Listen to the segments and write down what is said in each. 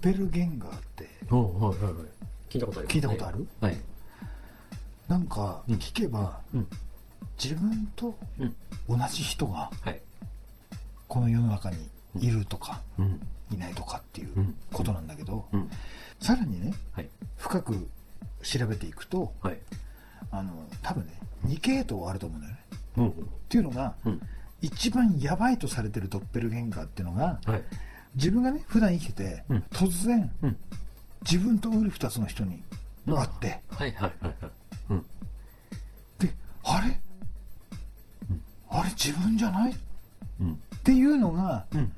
ペルゲンガーっておうはいはいはい。聞いたことあります、ね、聞いたことある？はい。なんかうん聞けば、うん。自分とうん。同じ人がはい。この世の中にいるとか、うん。いないとかっていううん。ことなんだけど、うん。さらにねはい。深く調べていくとはい。あの多分ね2系統あると思うんだよね。うん。っていうのが、うん。一番やばいとされてるドッペルゲンガーっていうのがはい自分がね普段生きてて、うん。突然うん。自分とウル二つの人に会って、はいはいはいはい。うん。であれ、あれ自分じゃない？っうん。ていうのがうん。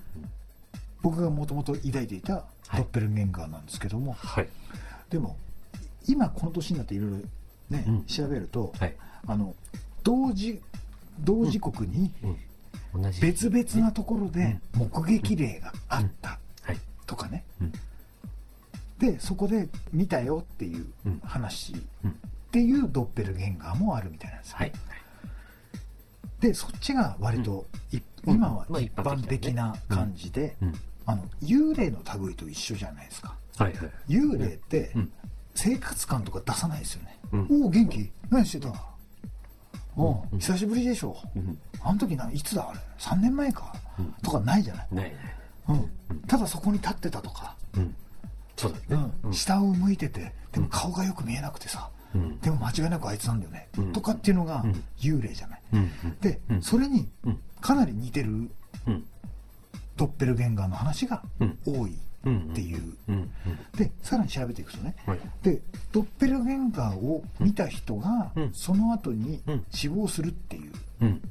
僕がもともと抱いていたはい。ドッペルゲンガーなんですけども、はい。でも今この年になっていろいろね、うん。調べると、はい。あの同時同時刻に別々なところで目撃例があったはい。とかね、うん。でそこで見たよっていううん。話。っうん。ていうドッペルゲンガーもあるみたいなんですよ、はい。でそっちが割と、今はまあ一般的的な感じで、うん。あの幽霊の類と一緒じゃないですか。はいはい。幽霊ってうん。生活感とか出さないですよね、うん。おお元気。何してた？おううん久しぶりでしょ、うん。あの時ないつだ？あれ？3年前か、うんとかないじゃない、ないうん、ただそこに立ってたとか、うん。そうだね。うん。下を向いててでも顔がよく見えなくてさ、うん。でも間違いなくあいつなんだよね、うん。とかっていうのがうん。幽霊じゃない、うん。で、うん。それにうん。かなり似てるうん。ドッペルゲンガーの話がうん。多い。うんっていう、うんでさらに調べていくとね、はい。でドッペルゲンガーを見た人がうん。その後にうん。死亡するっていううん。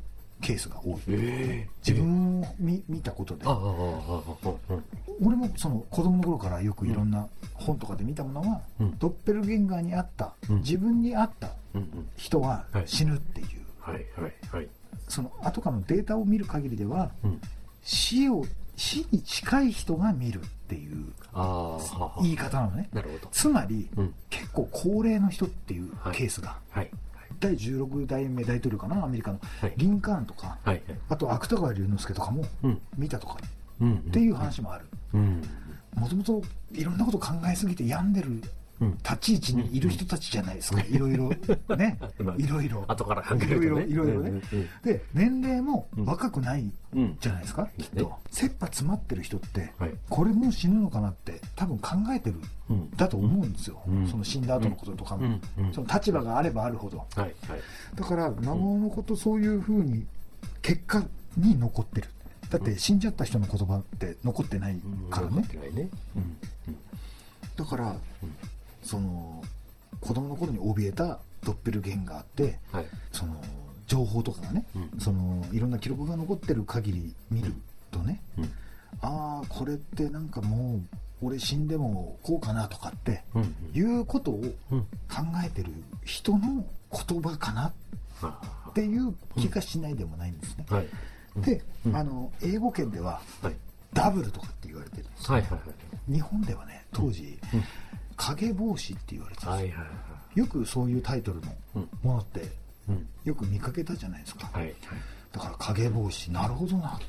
ケースが多い、ええ自分を見見たことで。俺もその子供の頃からよくいろんな本とかで見たものは、うん。ドッペルゲンガーにあった、うん。自分にあった人ははい。死ぬっていう、その後からのデータを見る限りではうん。死を死に近い人が見るっていう言い方なのね。なるほど。つまり、うん。結構高齢の人っていうケースが、はい。第16代目大統領かなアメリカの、はい。リンカーンとか、はいはい。あと芥川龍之介とかもうん。見たとかうんっていう話もある。うん。もともといろんなこと考えすぎて病んでるうん立ち位置にいる人たちじゃないですか、いろいろね。まあいろいろ。後から考えるとね。いろいろいろいろね、で年齢も若くないうんじゃないですか、きっね。と切羽詰まってる人って、はい。これもう死ぬのかなって多分考えてるうん。だと思うんですよ、うん。その死んだ後のこととかも、その立場があればあるほど。だからなおのことそういうふうに結果に残ってる。だって死んじゃった人の言葉って残ってないからね。だから、その子供の頃に怯えたドッペルゲンガーってはい。その情報とかがね、うん。そのいろんな記録が残ってる限り見るとね、うん。ああこれってなんかもう俺死んでもこうかなとかってうんいうことをうん考えてる人の言葉かなっあていう気がしないでもないんですね、あはい。で、うん。あの英語圏でははい。ダブルとかって言われてるんですよ。はいはいはい。日本ではね当時、うん影帽子って言われてたんですよ。はいはいはい。よくそういうタイトルのうん。ものってうん。よく見かけたじゃないですか、はいはい。だから影帽子なるほどな。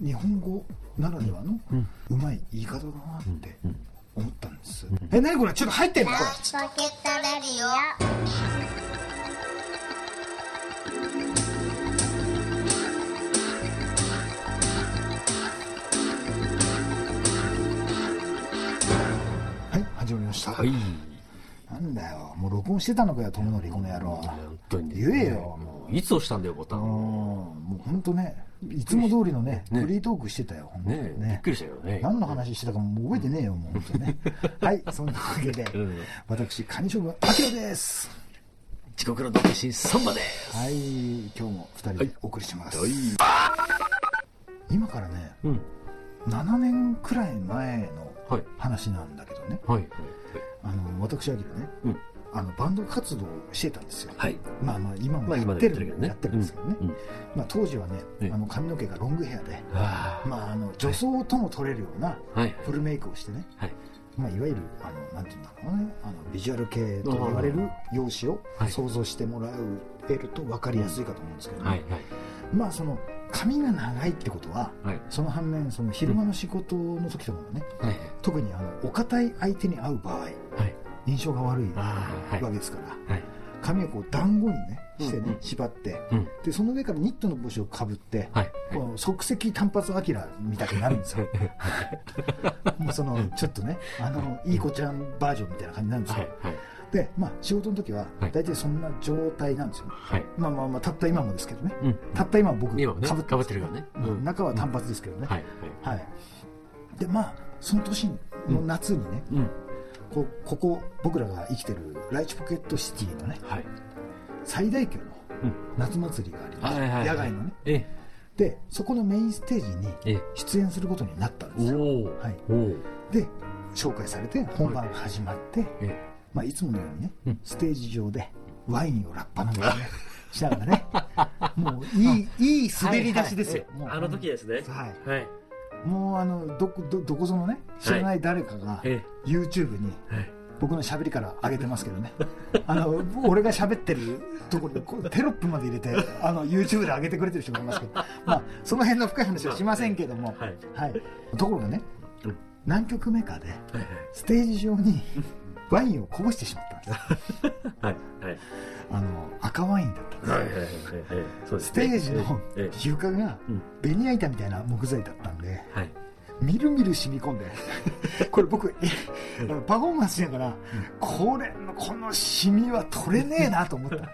うん。日本語ならではのうん。うまい言い方だなってうん。思ったんです、え何これ？ちょっと入ってんのこれ始まりました、はい。なんだよ。もう録音してたのかよ友則この野郎。本当に。言えよ。もういつ押したんだよボタうん。ンもう本当ねいつも通りのねね。フリートークしてたよね。にえびっくりしたよね。何の話してたかもう覚えてねえよもう本当ね。はいそんなわけで、うん。私カニ将軍アキラです。地獄の独身サンバです。はい今日も2人でお送りします、はい。今からねうん。7年くらい前のはい。話なんだけどね。はいあの私アキラねうん。あのバンド活動をしてたんですよ、はい。まあまあ今もやってる,、でやってるけどね。やってるんですけどね、うん。うん。まあ、当時はねねあの髪の毛がロングヘアで、あまあ、あの女装とも取れるようなフルメイクをしてねはい。まあ、いわゆるあのなんていうんだろうねあのビジュアル系と言われる用紙をはい。想像してもらえると分かりやすいかと思うんですけどね、はいはいまあその髪が長いってことははい。その反面その昼間の仕事の時とかもね、はい。特にあのお堅い相手に会う場合はい。印象が悪いわけですから、はい。髪をこう団子にねしてね、縛ってうん。でその上からニットの帽子をかぶって、はい。この即席単発アキラみたいになるんですよ。もうそのちょっとねあのいい子ちゃんバージョンみたいな感じになるんですよ、はいはいでまあ仕事の時ははい。大体そんな状態なんですよ、はい。まあまあまあたった今もですけどね。うん。たった今僕かぶってかぶってるからね。うん。中は単発ですけどね、はい。はい。でまあその年の夏にね、うん。こうここ僕らが生きてるライチポケットシティのねはい。最大級のうん。夏祭りがあります、野外のね。えでそこのメインステージにええ。出演することになったんですよ。はい。で紹介されて本番が始まって、えまあ、いつものようにね、うん。ステージ上でワインをラッパ飲みをねしながらね もういいいい滑り出しですよ、もう。あの時ですね。はい。はい。もうあのどこどどこぞのね知らない誰かがえ YouTube にはい。僕の喋りから上げてますけどね。あの俺が喋ってるところにテロップまで入れてあの YouTube で上げてくれてる人もいますけど、まあ、その辺の深い話はしませんけども、はい。はい、ところがねうん。何曲目かではいはい。ステージ上にワインをこぼしてしまったんです。はいはい。あの赤ワインだったんですはいはいはいステージのええ。床がうん。ベニヤ板みたいな木材だったんではい。みるみる染み込んで これ僕えあのパフォーマンスしながらこれのこのシミは取れねえなと思った。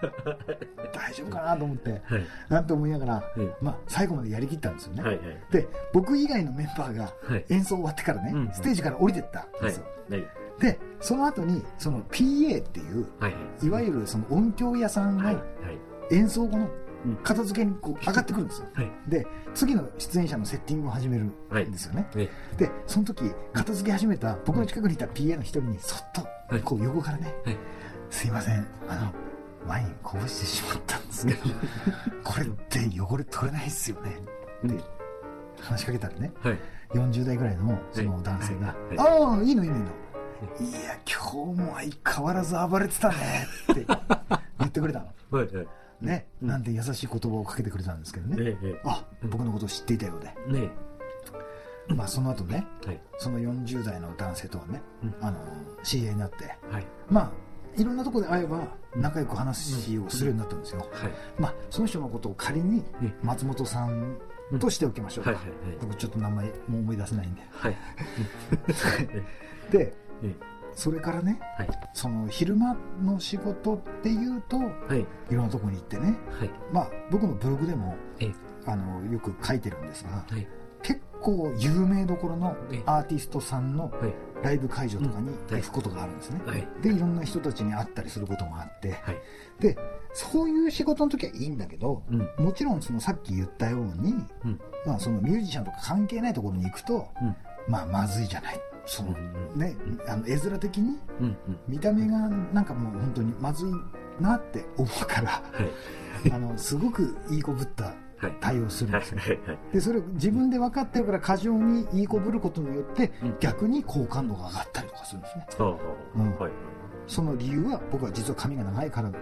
大丈夫かなと思ってはい。なんて思いながら、うん。まあ、最後までやりきったんですよね、はいはい。で僕以外のメンバーがはい。演奏終わってからね、うんステージから降りてったんはいですよ、はいでその後にその PA っていうはいい。わゆるその音響屋さんはいがはい。演奏後のうん。片付けにこう上がってくるんですよ、はい。で次の出演者のセッティングを始めるんですよね、えでその時片付け始めた僕の近くにいた PA の一人にそっとはい。こう横からねはい「すいませんあのワインこぼしてしまったんですけど これって汚れ取れないっすよね」って話しかけたらねはい。40代ぐらいのその男性がはい「ああいいのいいのいいの」いや今日も相変わらず暴れてたねって言ってくれたの。はいはい。ね、なんで優しい言葉をかけてくれたんですけどね、ええあ僕のことを知っていたようで、え。ねまあその後ねはい。その40代の男性とはね、うん。あの知り合いになって。はい。まあいろんなところで会えば仲良く話をするようになったんですよ、はい。まあその人のことを仮にね松本さんとしておきましょうか、僕ちょっと名前もう思い出せないんで。はい。でえそれからねはい。その昼間の仕事っていうとはい。いろんなところに行ってね。はい。まあ僕のブログでもえあのよく書いてるんですがはい。結構有名どころのえアーティストさんのはい。ライブ会場とかに行くことがあるんですね、はい。でいろんな人たちに会ったりすることもあってはい。でそういう仕事の時はいいんだけど、うん。もちろんそのさっき言ったように、うん。まあ、そのミュージシャンとか関係ないところに行くと、うん。まあまずいじゃないその、う。んねあの絵面的に見た目がなんかもう本当にまずいなって思うからはい。あのすごくいい子ぶったはい。対応するんはいですよ。はい。はい。でそれを自分で分かってるから過剰にいい子ぶることによって、うん。逆に好感度が上がったりとかするんですね。うんはいその理由は僕は実は髪が長いから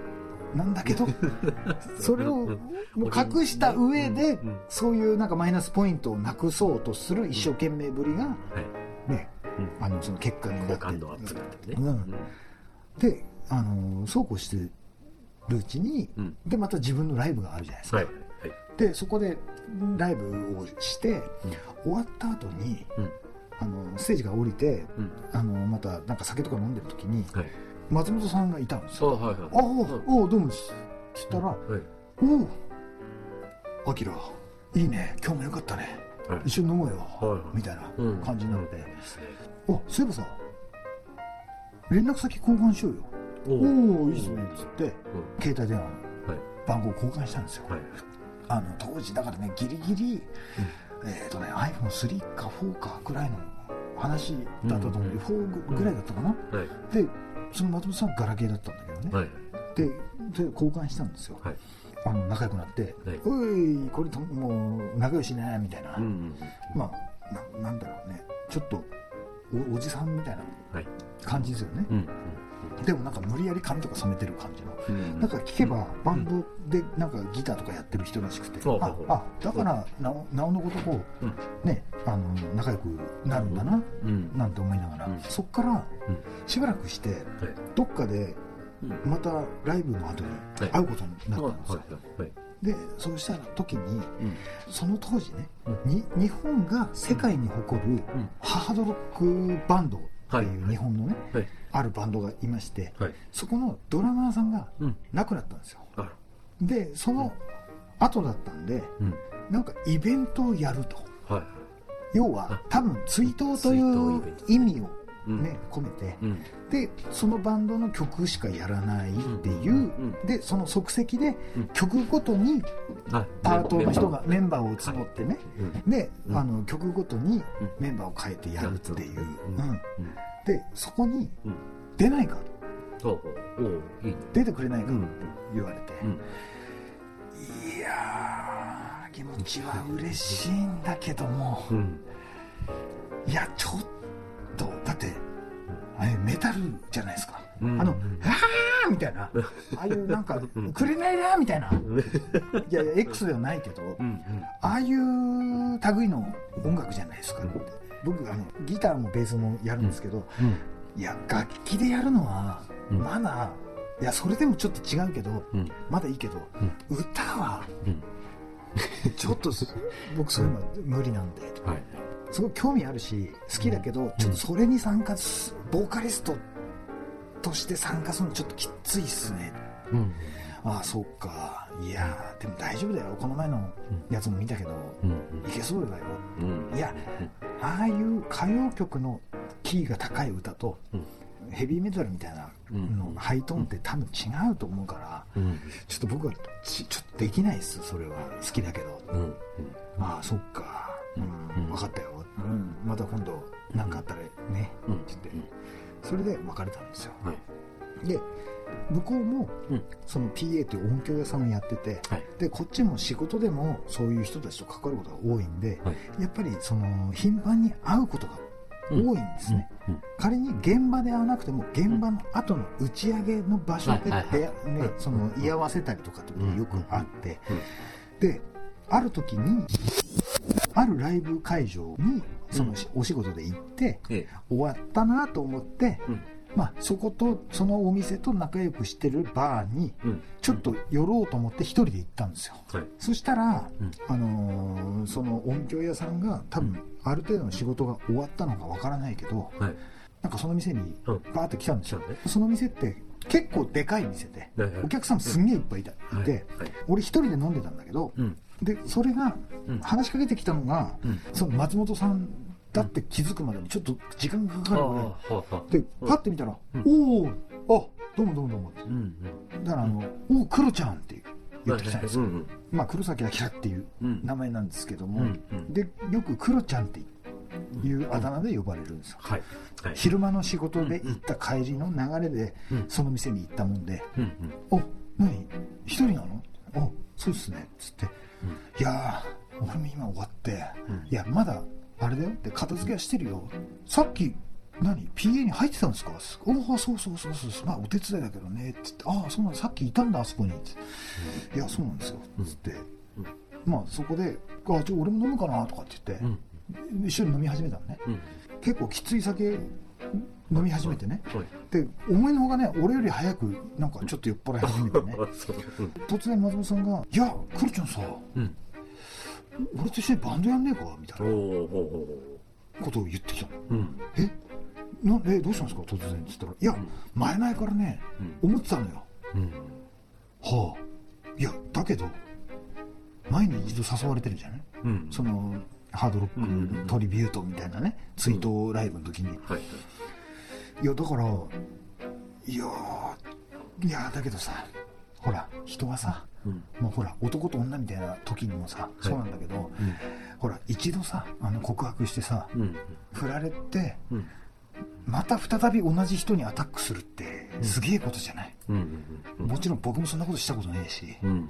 なんだけど それをもう隠した上でうん。そういうなんかマイナスポイントをなくそうとする一生懸命ぶりがあのその結果になって好感度アップだったねうん。であのそうこうしてるうちにうん。でまた自分のライブがあるじゃないですか、はい。はい。でそこでライブをして、終わった後にうん。あのステージが降りてうん。あのまたなんか酒とか飲んでる時にはい。松本さんがいたんですよ。あはいはい「あおおどうもです」つったらはい「おおあきらいいね。今日もよかったね。はい一緒に飲もうよ」はいみたいなうん。感じになって。うん。ですね「あそういえばさ連絡先交換しようよ」「おおおいいっすね」っつってうん。携帯電話のはい。番号交換したんですよ。はい。あの当時だからねギリギリ、えっ、とね iPhone3 か4かぐらいの話だったと思う、うん。4ぐらいだったかな、はい。でその松本さんはガラケーだったんだけどね、はい。でで交換したんですよ、はいあの仲良くなってはい「おいこれともう仲良しね」みたいな、うんうんまあななんだろうね。ちょっとおおじさんみたいなはい。感じですよね、うん。でもなんか無理やり髪とか染めてる感じの。うん。なんか聞けばバンドでなんかギターとかやってる人らしくて、うほうほう。あだからなおなおのことこう、うん。ねあの仲良くなるんだな、うん。なんて思いながら、うん。そっからうん。しばらくしてはい。どっかでうんまたライブの後に会うことになったんですよ。でそうした時にうん。その当時ね、日本が世界に誇るうん。ハードロックバンドっていうはい日本のね、はい。あるバンドがいましてはい。そこのドラマーさんがうん。亡くなったんですよ。でその後だったんでうん。なんかイベントをやるとはい。要は多分追悼という意味をうんね、込めて。うん。でそのバンドの曲しかやらないっていう、うんでその即席でうん。曲ごとにはい。パートの人がメンバーを。募ってね、うん。で、うん。あの曲ごとにうん。メンバーを変えてやるっていう、でそこにうん。出ないか。と。出てくれないかとうん。言われて、うん。いやー気持ちは嬉しいんだけども。うん。いやちょっとあの「あー!」みたいな ああいうなんか「くれないな」みたいないやいや X ではないけどうん。ああいう類の音楽じゃないですかって僕あのギターもベースもやるんですけど、うん。いや楽器でやるのはうんまだ、いやそれでもちょっと違うけどうん。まだいいけど、歌はうん。ちょっと僕そういうの無理なんではい。すごい興味あるし好きだけど、ちょっとそれに参加すボーカリストとして参加するのちょっときついっすね。うん。ああそうか。いやでも大丈夫だよ。この前のやつも見たけど、うん。いけそうだよ。うん。いやああいう歌謡曲のキーが高い歌と、うん。ヘビーメタルみたいなの、うん。ハイトーンって多分違うと思うから、うん。ちょっと僕はちちょっとできないっすそれは。好きだけど、うん。ああそっか。うん、うん。分かったよ、うん、また今度何かあったらね、うん。って言ってそれで別れたんですよ。はい。で向こうもうん。その PA という音響屋さんをやっててはい。でこっちも仕事でもそういう人たちと関わることが多いんで、はい。やっぱりその頻繁に会うことが多いんですね、うん。仮に現場で会わなくても現場の後の打ち上げの場所ではいはい出はい。ねその居合わせたりとかってことがよくあって。うん。である時にあるライブ会場にそのお仕事で行ってええ。終わったなと思ってうん。まあそことそのお店と仲良くしてるバーにうん。ちょっと寄ろうと思って一人で行ったんですよはい。そしたらうんあのーその音響屋さんが多分ある程度の仕事が終わったのかわからないけどはい。なんかその店にうん。バーって来たんですよそうね。その店って結構でかい店ではいはいお客さんすんげえいっぱいいたいてはい。俺一人で飲んでたんだけどうん。でそれがうん話しかけてきたのがうん。その松本さんだって気づくまでにちょっと時間がかかるぐら。でパッて見たら「うんおおあどうもどうもどうも」ってうん。だからあの「おおクロちゃん」って言ってきたんですようん。まあ黒崎明っていううん。名前なんですけどもうん。うん。でよくクロちゃんっていうあだ名で呼ばれるんですよはい。はい。昼間の仕事で行った帰りの流れでうんその店に行ったもんでうん。うん。「お何？一人なの？おそうっすね」っつって「いやー俺も今終わってうん。いやまだあれだよ」って片付けはしてるよ。さっき何？PA に入ってたんですか？おおそうそうそうそう。まあお手伝いだけどねって言って。ああそうなんだ。さっきいたんだあそこに。っていやそうなんですよ。つって。まあそこで「あちょ俺も飲むかな」とかって言って。うん。一緒に飲み始めたのね。うん。結構きつい酒飲み始めてねはい。で思いのほかね俺より早くなんかちょっと酔っ払い始めてね。突然松本さんが「いやクロちゃんさうん。俺と一緒にバンドやんねえか?」みたいなことを言ってきたのうん。「え？なえどうしたんですか？突然」っつったら「いや前々からねうん。思ってたのようん。はあいやだけど前に一度誘われてるじゃない？うん。そのハードロックトリビュートみたいなね追悼ライブの時にはい。いやだからいやーいやだけどさほら人はさうん。もうほら男と女みたいな時にもさ、そうなんだけどうん。ほら一度さあの告白してさうん。振られてうん。また再び同じ人にアタックするってすげえことじゃない？もちろん僕もそんなことしたことねえしうん。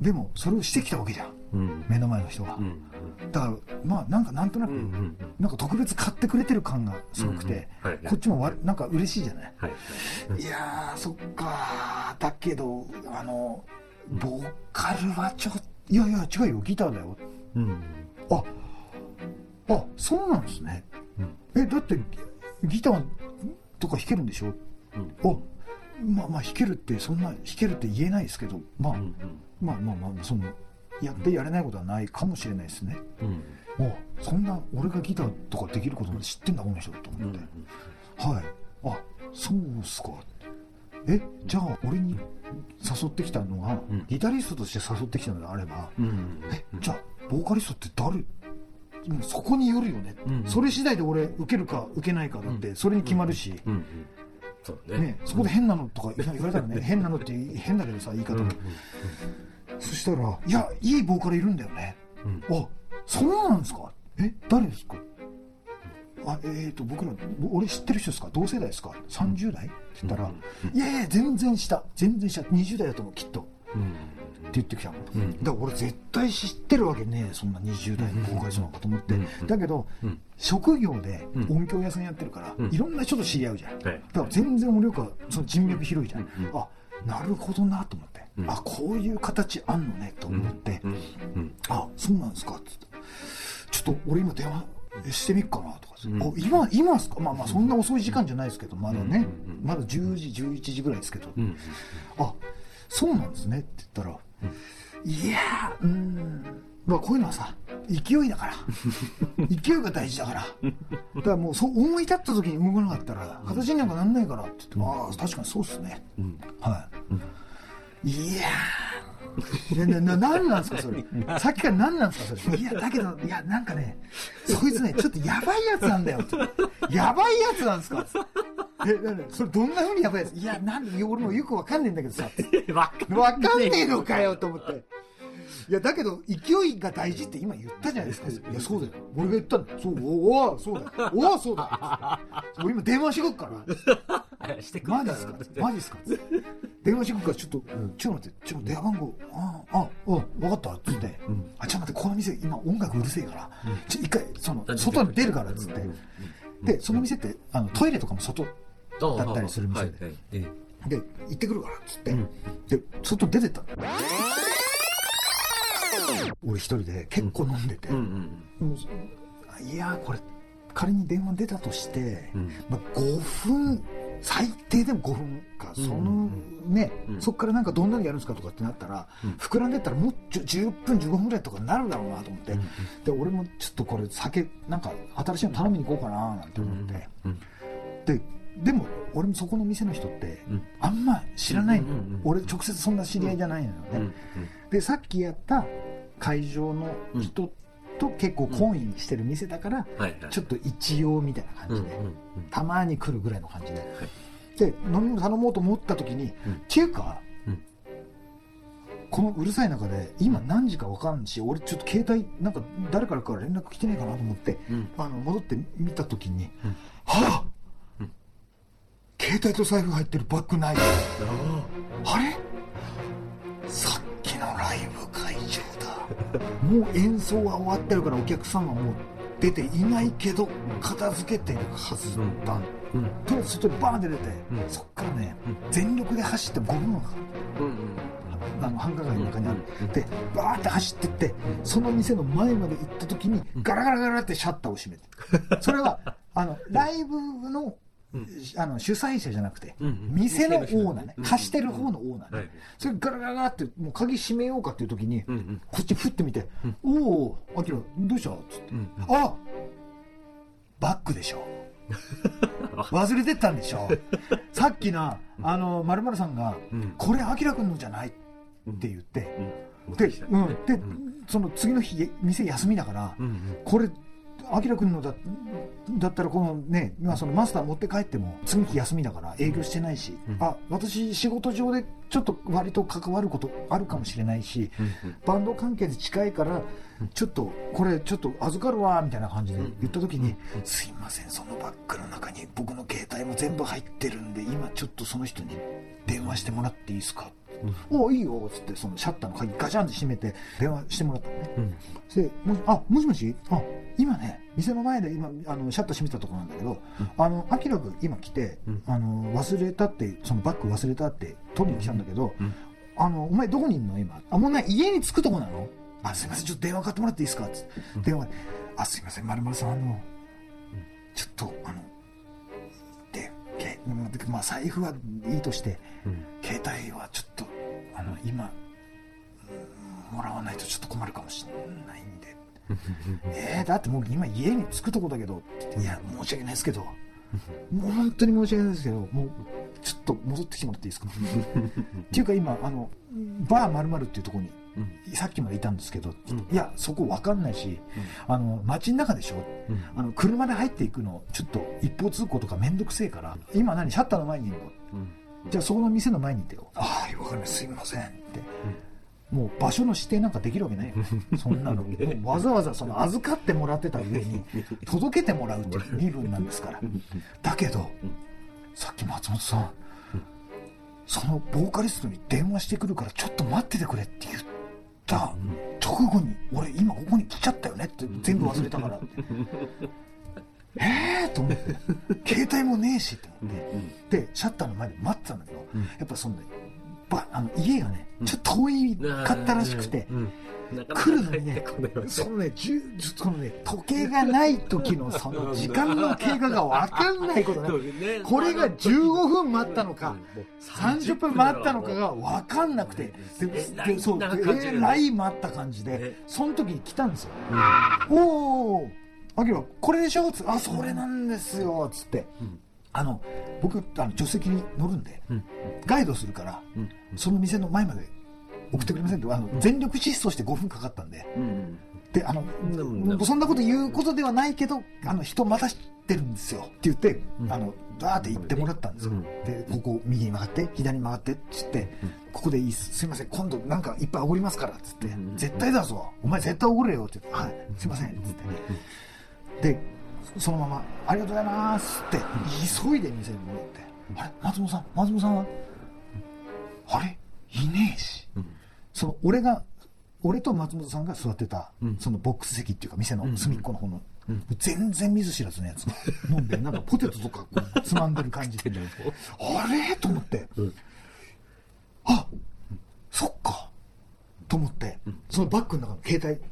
でもそれをしてきたわけじゃん。目の前の人が、うん。だからまあなんかなんとなく。なんか特別買ってくれてる感がすごくて、こっちもわなんか嬉しいじゃない、はい。いやーそっかだけどあのボーカルはちょっといやいや違うよギターだようん。ああそうなんですね、うんえだってギギターとか弾けるんでしょ？うん。あまあまあ弾けるってそんな弾けるって言えないですけどまあ、うん。まあまあまあそのやってやれないことはないかもしれないですね。うん。あそんな俺がギターとかできることまで知ってんだこの人と思って、はい。あそうっすか。えじゃあ俺に誘ってきたのが、うん。ギタリストとして誘ってきたのであれば、うん。えじゃあボーカリストって誰？もうそこによるよね、うん。それ次第で俺受けるか受けないかだってそれに決まるし、うん。そうね。ね、そこで変なのとか言われたらね変なのって変だけどさ言い方、うん。そしたら「いやいいボーカルいるんだよね」うん。あそうなんですか？え誰ですか？あえー、と僕ら俺知ってる人ですか？同世代ですか？30代？って言ったら「いやいや全然下全然下20代だと思うきっと」うん。って言ってきたの、うん。だから俺絶対知ってるわけねえそんな20代のボーカリストなんかと思って、うん。だけど、うん。職業でうん。音響屋さんやってるから、うん。いろんな人と知り合うじゃん、はい。だから全然俺よくはその人脈広いじゃん、うん。うん。あなるほどなと思って、うん。あこういう形あんのねと思って、うん。うん。あそうなんですかっつって。ちょっと俺今電話してみっかなとか、うん。あ今今ですか？まあまあそんな遅い時間じゃないですけどまだね、うんうんうん。まだ10時11時ぐらいですけど、うん。あそうなんですねって言ったら、いやーうーん。まあこういうのはさ勢いだから。勢いが大事だから。だからもうそう思い立った時に動かなかったら形になんかなんないからって言って、ああ確かにそうっすね。うん。はい、いやー。なななんなんですかそれ。さっきから何なんですかそれ。いやだけどいやなんかねそいつねちょっとやばいやつなんだよ。やばいやつなんですか。えなにそれどんなふうにやばいやつ？いやなんで俺もよくわかんねえんだけどさ。わわかんねえのかよと思って。いや、だけど、勢いが大事って今言ったじゃないですか。いや、そうだよ。俺が言ったんだよ。そう、おお、そうだよ。おお、そうだよ。俺今電話してくっから。してくマジっすか？マジっすか？電話してくっから、ちょっと、ちょっと待って、ちょっと電話番号、ああ、うん、わかった。っつって、あ、ちょっと待って、この店、今音楽うるせえから、ちょ、一回、その、外に出るからっつって。で、その店って、あの、トイレとかも外だったりする店で。で、行ってくるからっつって、うん。で、外出てったの俺一人で結構飲んでて、いやーこれ仮に電話出たとして、うん。まあ、5分最低でも5分かそのね、うん。そっからなんかどんなにやるんですかとかってなったら、膨らんでったらもうちょ10分15分ぐらいとかになるだろうなと思って、で俺もちょっとこれ酒なんか新しいの頼みに行こうかななんて思って、うんででも俺もそこの店の人って、うん。あんま知らないの、俺直接そんな知り合いじゃないのよね、うん。でさっきやった会場の人と結構懇意にしてる店だから。ちょっと一応みたいな感じで、たまに来るぐらいの感じで、で飲み物頼もうと思った時に、っていうか、うん。このうるさい中で今何時か分かんし俺ちょっと携帯なんか誰からか連絡来てないかなと思って、うん。あの戻って見た時に、うん。はあ、うん。携帯と財布入ってるバッグない。ああれ？もう演奏は終わってるからお客さんはもう出ていないけど片付けてるはずだ、うんうん。と外にバーンって出て、うん。そっからね、全力で走って5分はかかるうんあの繁華街の中にある、うんでバーって走ってってその店の前まで行った時にガラガラガラってシャッターを閉めてそれは あのライブの,、あの主催者じゃなくて、店のオーナーね。うん貸してる方のオーナーね、はい。それガラガラガラってもう鍵閉めようかっていう時に、こっち振ってみて「おおあきらどうした?」っつって。うん「あバッグでしょ」忘れてったんでしょ。さっきなあの丸々さんがうん「これあきらくんのじゃない」って言って、うん。で、うん、で、うん。その次の日店休みだから、うん。これあきらくんのだだったらこのね今そのマスター持って帰っても次の日休みだから営業してないし、うん。あ私仕事上でちょっと割と関わることあるかもしれないし、うんバンド関係で近いからちょっとこれちょっと預かるわみたいな感じで言った時に「すいませんそのバッグの中に僕の携帯も全部入ってるんで今ちょっとその人に電話してもらっていいですか?」っておいいよ」っつってそのシャッターの鍵ガチャンって閉めて電話してもらったのね。うん。でもしあもしもし？あ今ね店の前で今あのシャッター閉めたとこなんだけど、あのアキラ君今来て、うん。あの忘れたってそのバッグ忘れたって取りに来たんだけど、うん。あのお前どこにいんの？今。あもうね家に着くとこなの。あすいませんちょっと電話買ってもらっていいですか？つって、電話。であすいませんまるまるさんあの、ちょっとあのまあ財布はいいとしてうん。携帯はちょっとあの今うんもらわないとちょっと困るかもしれないんで。えー、だってもう今家に着くとこだけどって。言っていや申し訳ないですけど。もう本当に申し訳ないですけどもうちょっと戻ってきてもらっていいですか？っていうか今あのバーまるっていうところにうん。さっきまでいたんですけど、うんいやそこ分かんないし、あの街の中でしょ？うん。あの車で入っていくのちょっと一方通行とかめんどくせえから今何？シャッターの前にいるの？うん。じゃあそこの店の前にいてよ。ああ、わかります。すいません。って。もう場所の指定なんかできるわけない。そんなの。もうわざわざその預かってもらってた上に届けてもらうっていう身分なんですから。だけど、さっき松本さん、そのボーカリストに電話してくるからちょっと待っててくれって言った直後に、俺今ここに来ちゃったよねって全部忘れたからって。え えーと思って、携帯もねえしって思って。でシャッターの前で待ってたんだけど、うんやっぱそのねばあの家がねちょっと遠いかったらしくて、うん。なかなか来るのにねそのねじゅそのね時計がない時のその時間の経過が分かんないことね。ね。これが15分待ったのかもう30分待ったのかが分かんなくて。ででそうえらい待った感じでね。その時に来たんですよ「おおあきらこれでしょ?」つって「あそれなんですよ」つって。うん。あの僕あの助手席に乗るんでうん。ガイドするからうん。その店の前まで送ってくれませんあの全力疾走して5分かかったんで。うんであのうん。そんなこと言うことではないけどあの人待たしてるんですよって言ってうん。あのダーって言ってもらったんですよ。うん。でここ右に曲がって左に曲がってっつってここでいいっすすいません今度なんかいっぱいおごりますからっつってうん。絶対だぞ。お前絶対おごれよって言ってはいすいませんっつって。でそのまま「ありがとうございます」って急いで店に戻って「あれ松本さん松本さんは？あれいねえし」うんその俺が俺と松本さんが座ってた、うん。そのボックス席っていうか店の隅っこの方の、うん。全然見ず知らずのやつが飲んでなんかポテトとかつまんでる感じで。あれ？と思って、うん。あそっか。と思って、そのバッグの中の携帯。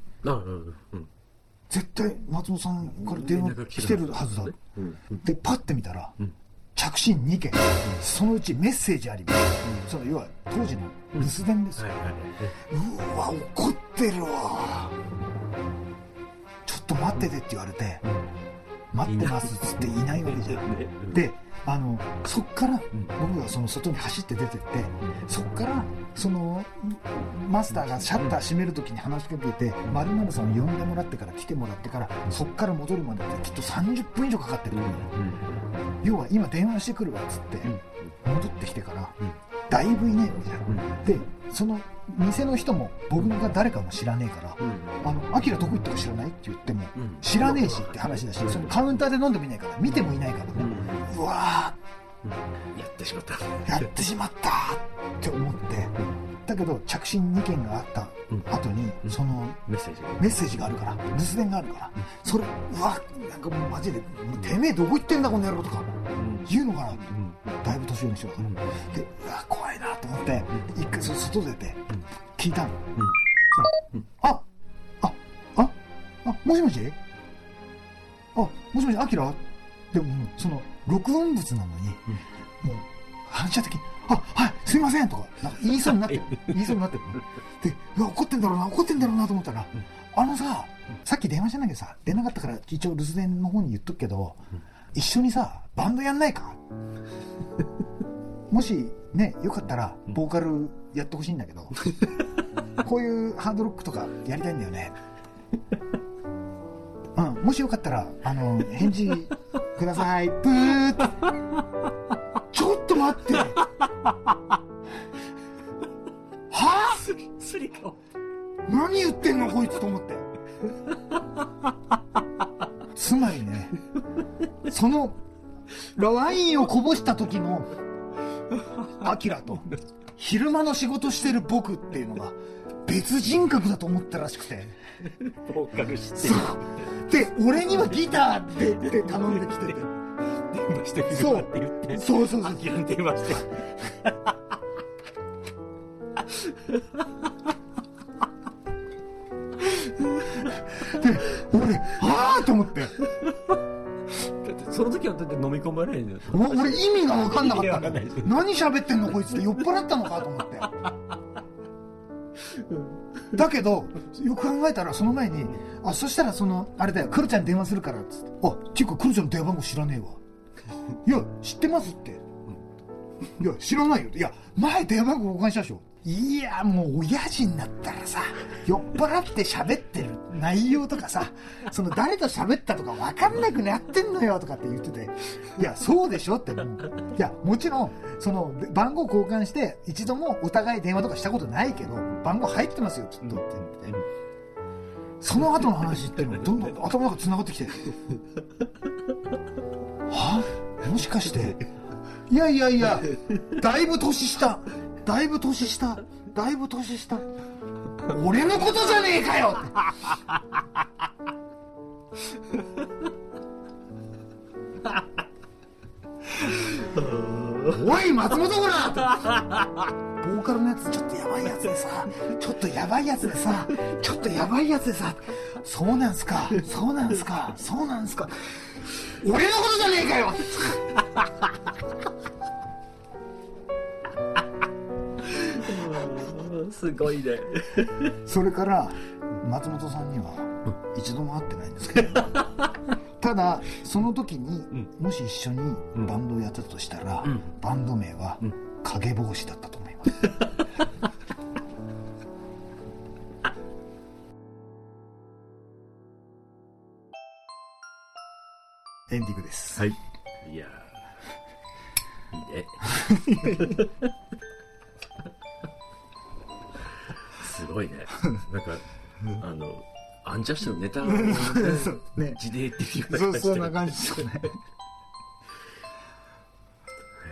絶対松本さんから電話来てるはずだ、うん。でパッて見たら、ん着信2件、そのうちメッセージあります、その要は当時の留守電ですよ、うわ怒ってるわ。ちょっと待っててって言われて、待ってますっつっていないわけじゃん。ね。であのそっから僕がその外に走って出てってそっからそのマスターがシャッター閉める時に話しかけて「まるさんを呼んでもらってから来てもらってからそっから戻るまでってきっと30分以上かかってる、要は今電話してくるわっつって戻ってきてからだいぶいないわけじゃん。でその店の人も僕が誰かも知らねえから「あのアキラどこ行ったか知らない?」って言ってもうん「知らねえし」って話だしそのカウンターで飲んでもいないから見てもいないからね。うわやってしまった。ーやってしまったって思ってだけど着信2件があった後にうん。そのメッセージ。メッセージがあるから留守電があるから。それうわなんかもうマジで「てめえどこ行ってんだこの野郎」とか。言うのかな。とだいぶ年上の人だからでうわ怖いなと思って一回そ外出て聞いたの、ああああもしもし？あもしもしアキラ？でもその録音物なのに、もう反射的に「あはいすいません」とかなんか言いそうになってる。言いそうになってる。でうわ怒ってんだろうな怒ってんだろうなと思ったら、あのささっき電話してないけどさ出なかったから一応留守電の方に言っとくけど、一緒にさバンドやんないか？もしねよかったらボーカルやってほしいんだけどこういうハードロックとかやりたいんだよね。うんもしよかったらあの返事ください。プーって。ちょっと待って。はあ？スリカを何言ってんのこいつと思って。つまりねそのワインをこぼした時のアキラと昼間の仕事してる僕っていうのが別人格だと思ったらしくて。ボーカルしてそう。で俺にはギターでって頼んできてて電話してみるそうわって言ってそうそうそうアキラに電話して俺ああと思って。だってその時はだって飲み込まれないんだよお俺意味が分かんなかったか何喋ってんのこいつって酔っ払ったのかと思って。だけどよく考えたらその前にあそしたらそのあれだよクロちゃんに電話するからっつって。あっていうかクロちゃんの電話番号知らねえわいや知ってますって。いや知らないよいや前電話番号交換したでしょ。いやもう親父になったらさ酔っ払って喋ってる内容とかさその誰と喋ったとか分かんなくなってんのよとかって言ってて。いやそうでしょって。もういやもちろんその番号交換して一度もお互い電話とかしたことないけど番号入ってますよきっとって言ってその後の話っていうのどんどん頭の中繋がってきて。は？もしかしていやいやいやだいぶ年下だいぶ年下だいぶ年下俺のことじゃねえかよ！おい松本ほらボーカルのやつちょっとやばいやつでさちょっとやばいやつでさちょっとやばいやつでさそうなんすかそうなんすかそうなんすか。俺のことじゃねえかよ。すごいね。それから松本さんには一度も会ってないんですけど。ただその時にもし一緒にバンドをやってたとしたら、ん。バンド名は影帽子だったと思いますエンディングです、はい。いやー。いいね すごいね。なんかあのアンジャッシュのネタをねそうね。字で言ってるようなそうそんな感じですよね。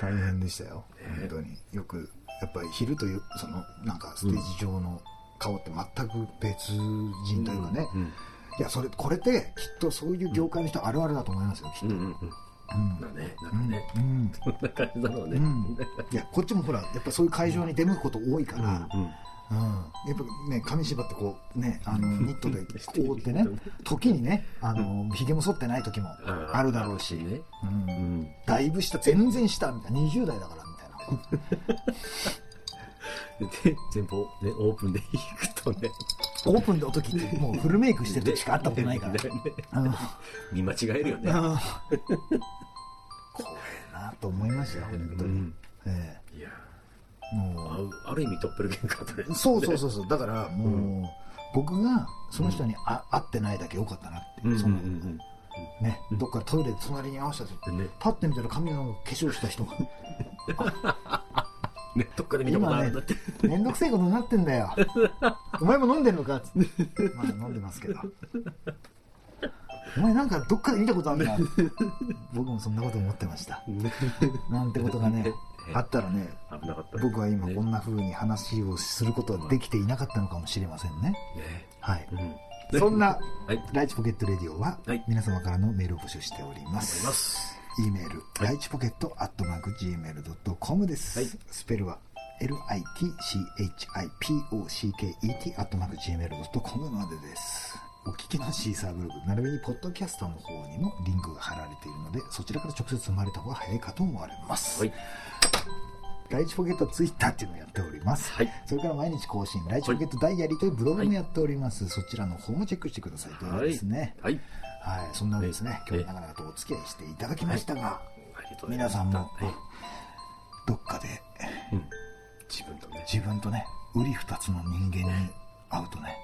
大変でしたよ。本当に。よくやっぱり昼というそのなんかステージ上の顔って全く別人というかね、うんいやそれこれってきっとそういう業界の人あるあるだと思いますよきっと、うんうんうん。うん。だねなんうん。かねうん。そんな感じだろうね。うん。いやこっちもほらやっぱそういう会場に出向くこと多いから、うんうん。うん。やっぱね紙縛ってこうねあの ニットでこうってね時にねあのひげも剃ってない時もあるだろうし、ね。うん。うん。だいぶ下全然下みたいな。20代だからみたいなで前方ねオープンで行くとね。オープンの時ってもうフルメイクしてる時しか会ったことないから、ね。うん。見間違えるよね。うん。怖えなと思いましたよ本当に、うん。えいや。えもあうある意味トップル喧嘩だね。うそうそうそうそう。だからもう、僕がその人にあ会ってないだけよかったなって、うん。うんそのうん。ね、どっかトイレで隣に合わせた時うんね。パッて見たら髪の化粧した人が ね。どっかで見たことあるんだって。めんどくせえことになってんだよ。お前も飲んでんのか？っつってまあ飲んでますけど。お前なんかどっかで見たことあるんだ僕もそんなこと思ってました。なんてことがねあったらね危なかった僕は今ね。こんな風に話をすることはできていなかったのかもしれませんね。ね。はい。うん。そんなはい。ライチポケットレディオははい。皆様からのメールを募集しております。す e メール、ライチポケットアットマーク Gmail.com です、はい。スペルは LITCHIPOCKET アットマーク Gmail.com までです。お聞きのシーサーブログ並びにポッドキャストの方にもリンクが貼られているのでそちらから直接生まれた方が早いかと思われます、はい。ライチポケットツイッターっていうのをやっております、はい。それから毎日更新ライチポケットダイアリーというブログもやっております、そちらの方もチェックしてくださいというですね。はい。はい、そんなわけですね。え今日は長々とお付き合いしていただきましたが、ありがとうござい皆さんもはいどっかでうん。自分とね。自分とね瓜二つの人間に会うとね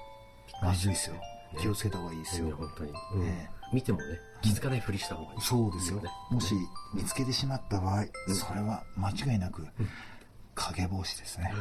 まずいですよ。気をつけた方がいいですよ。本当に。うん。ね見てもね気づかないふりした方がいい。そうですよ。ね。もし見つけてしまった場合それは間違いなく影帽子ですね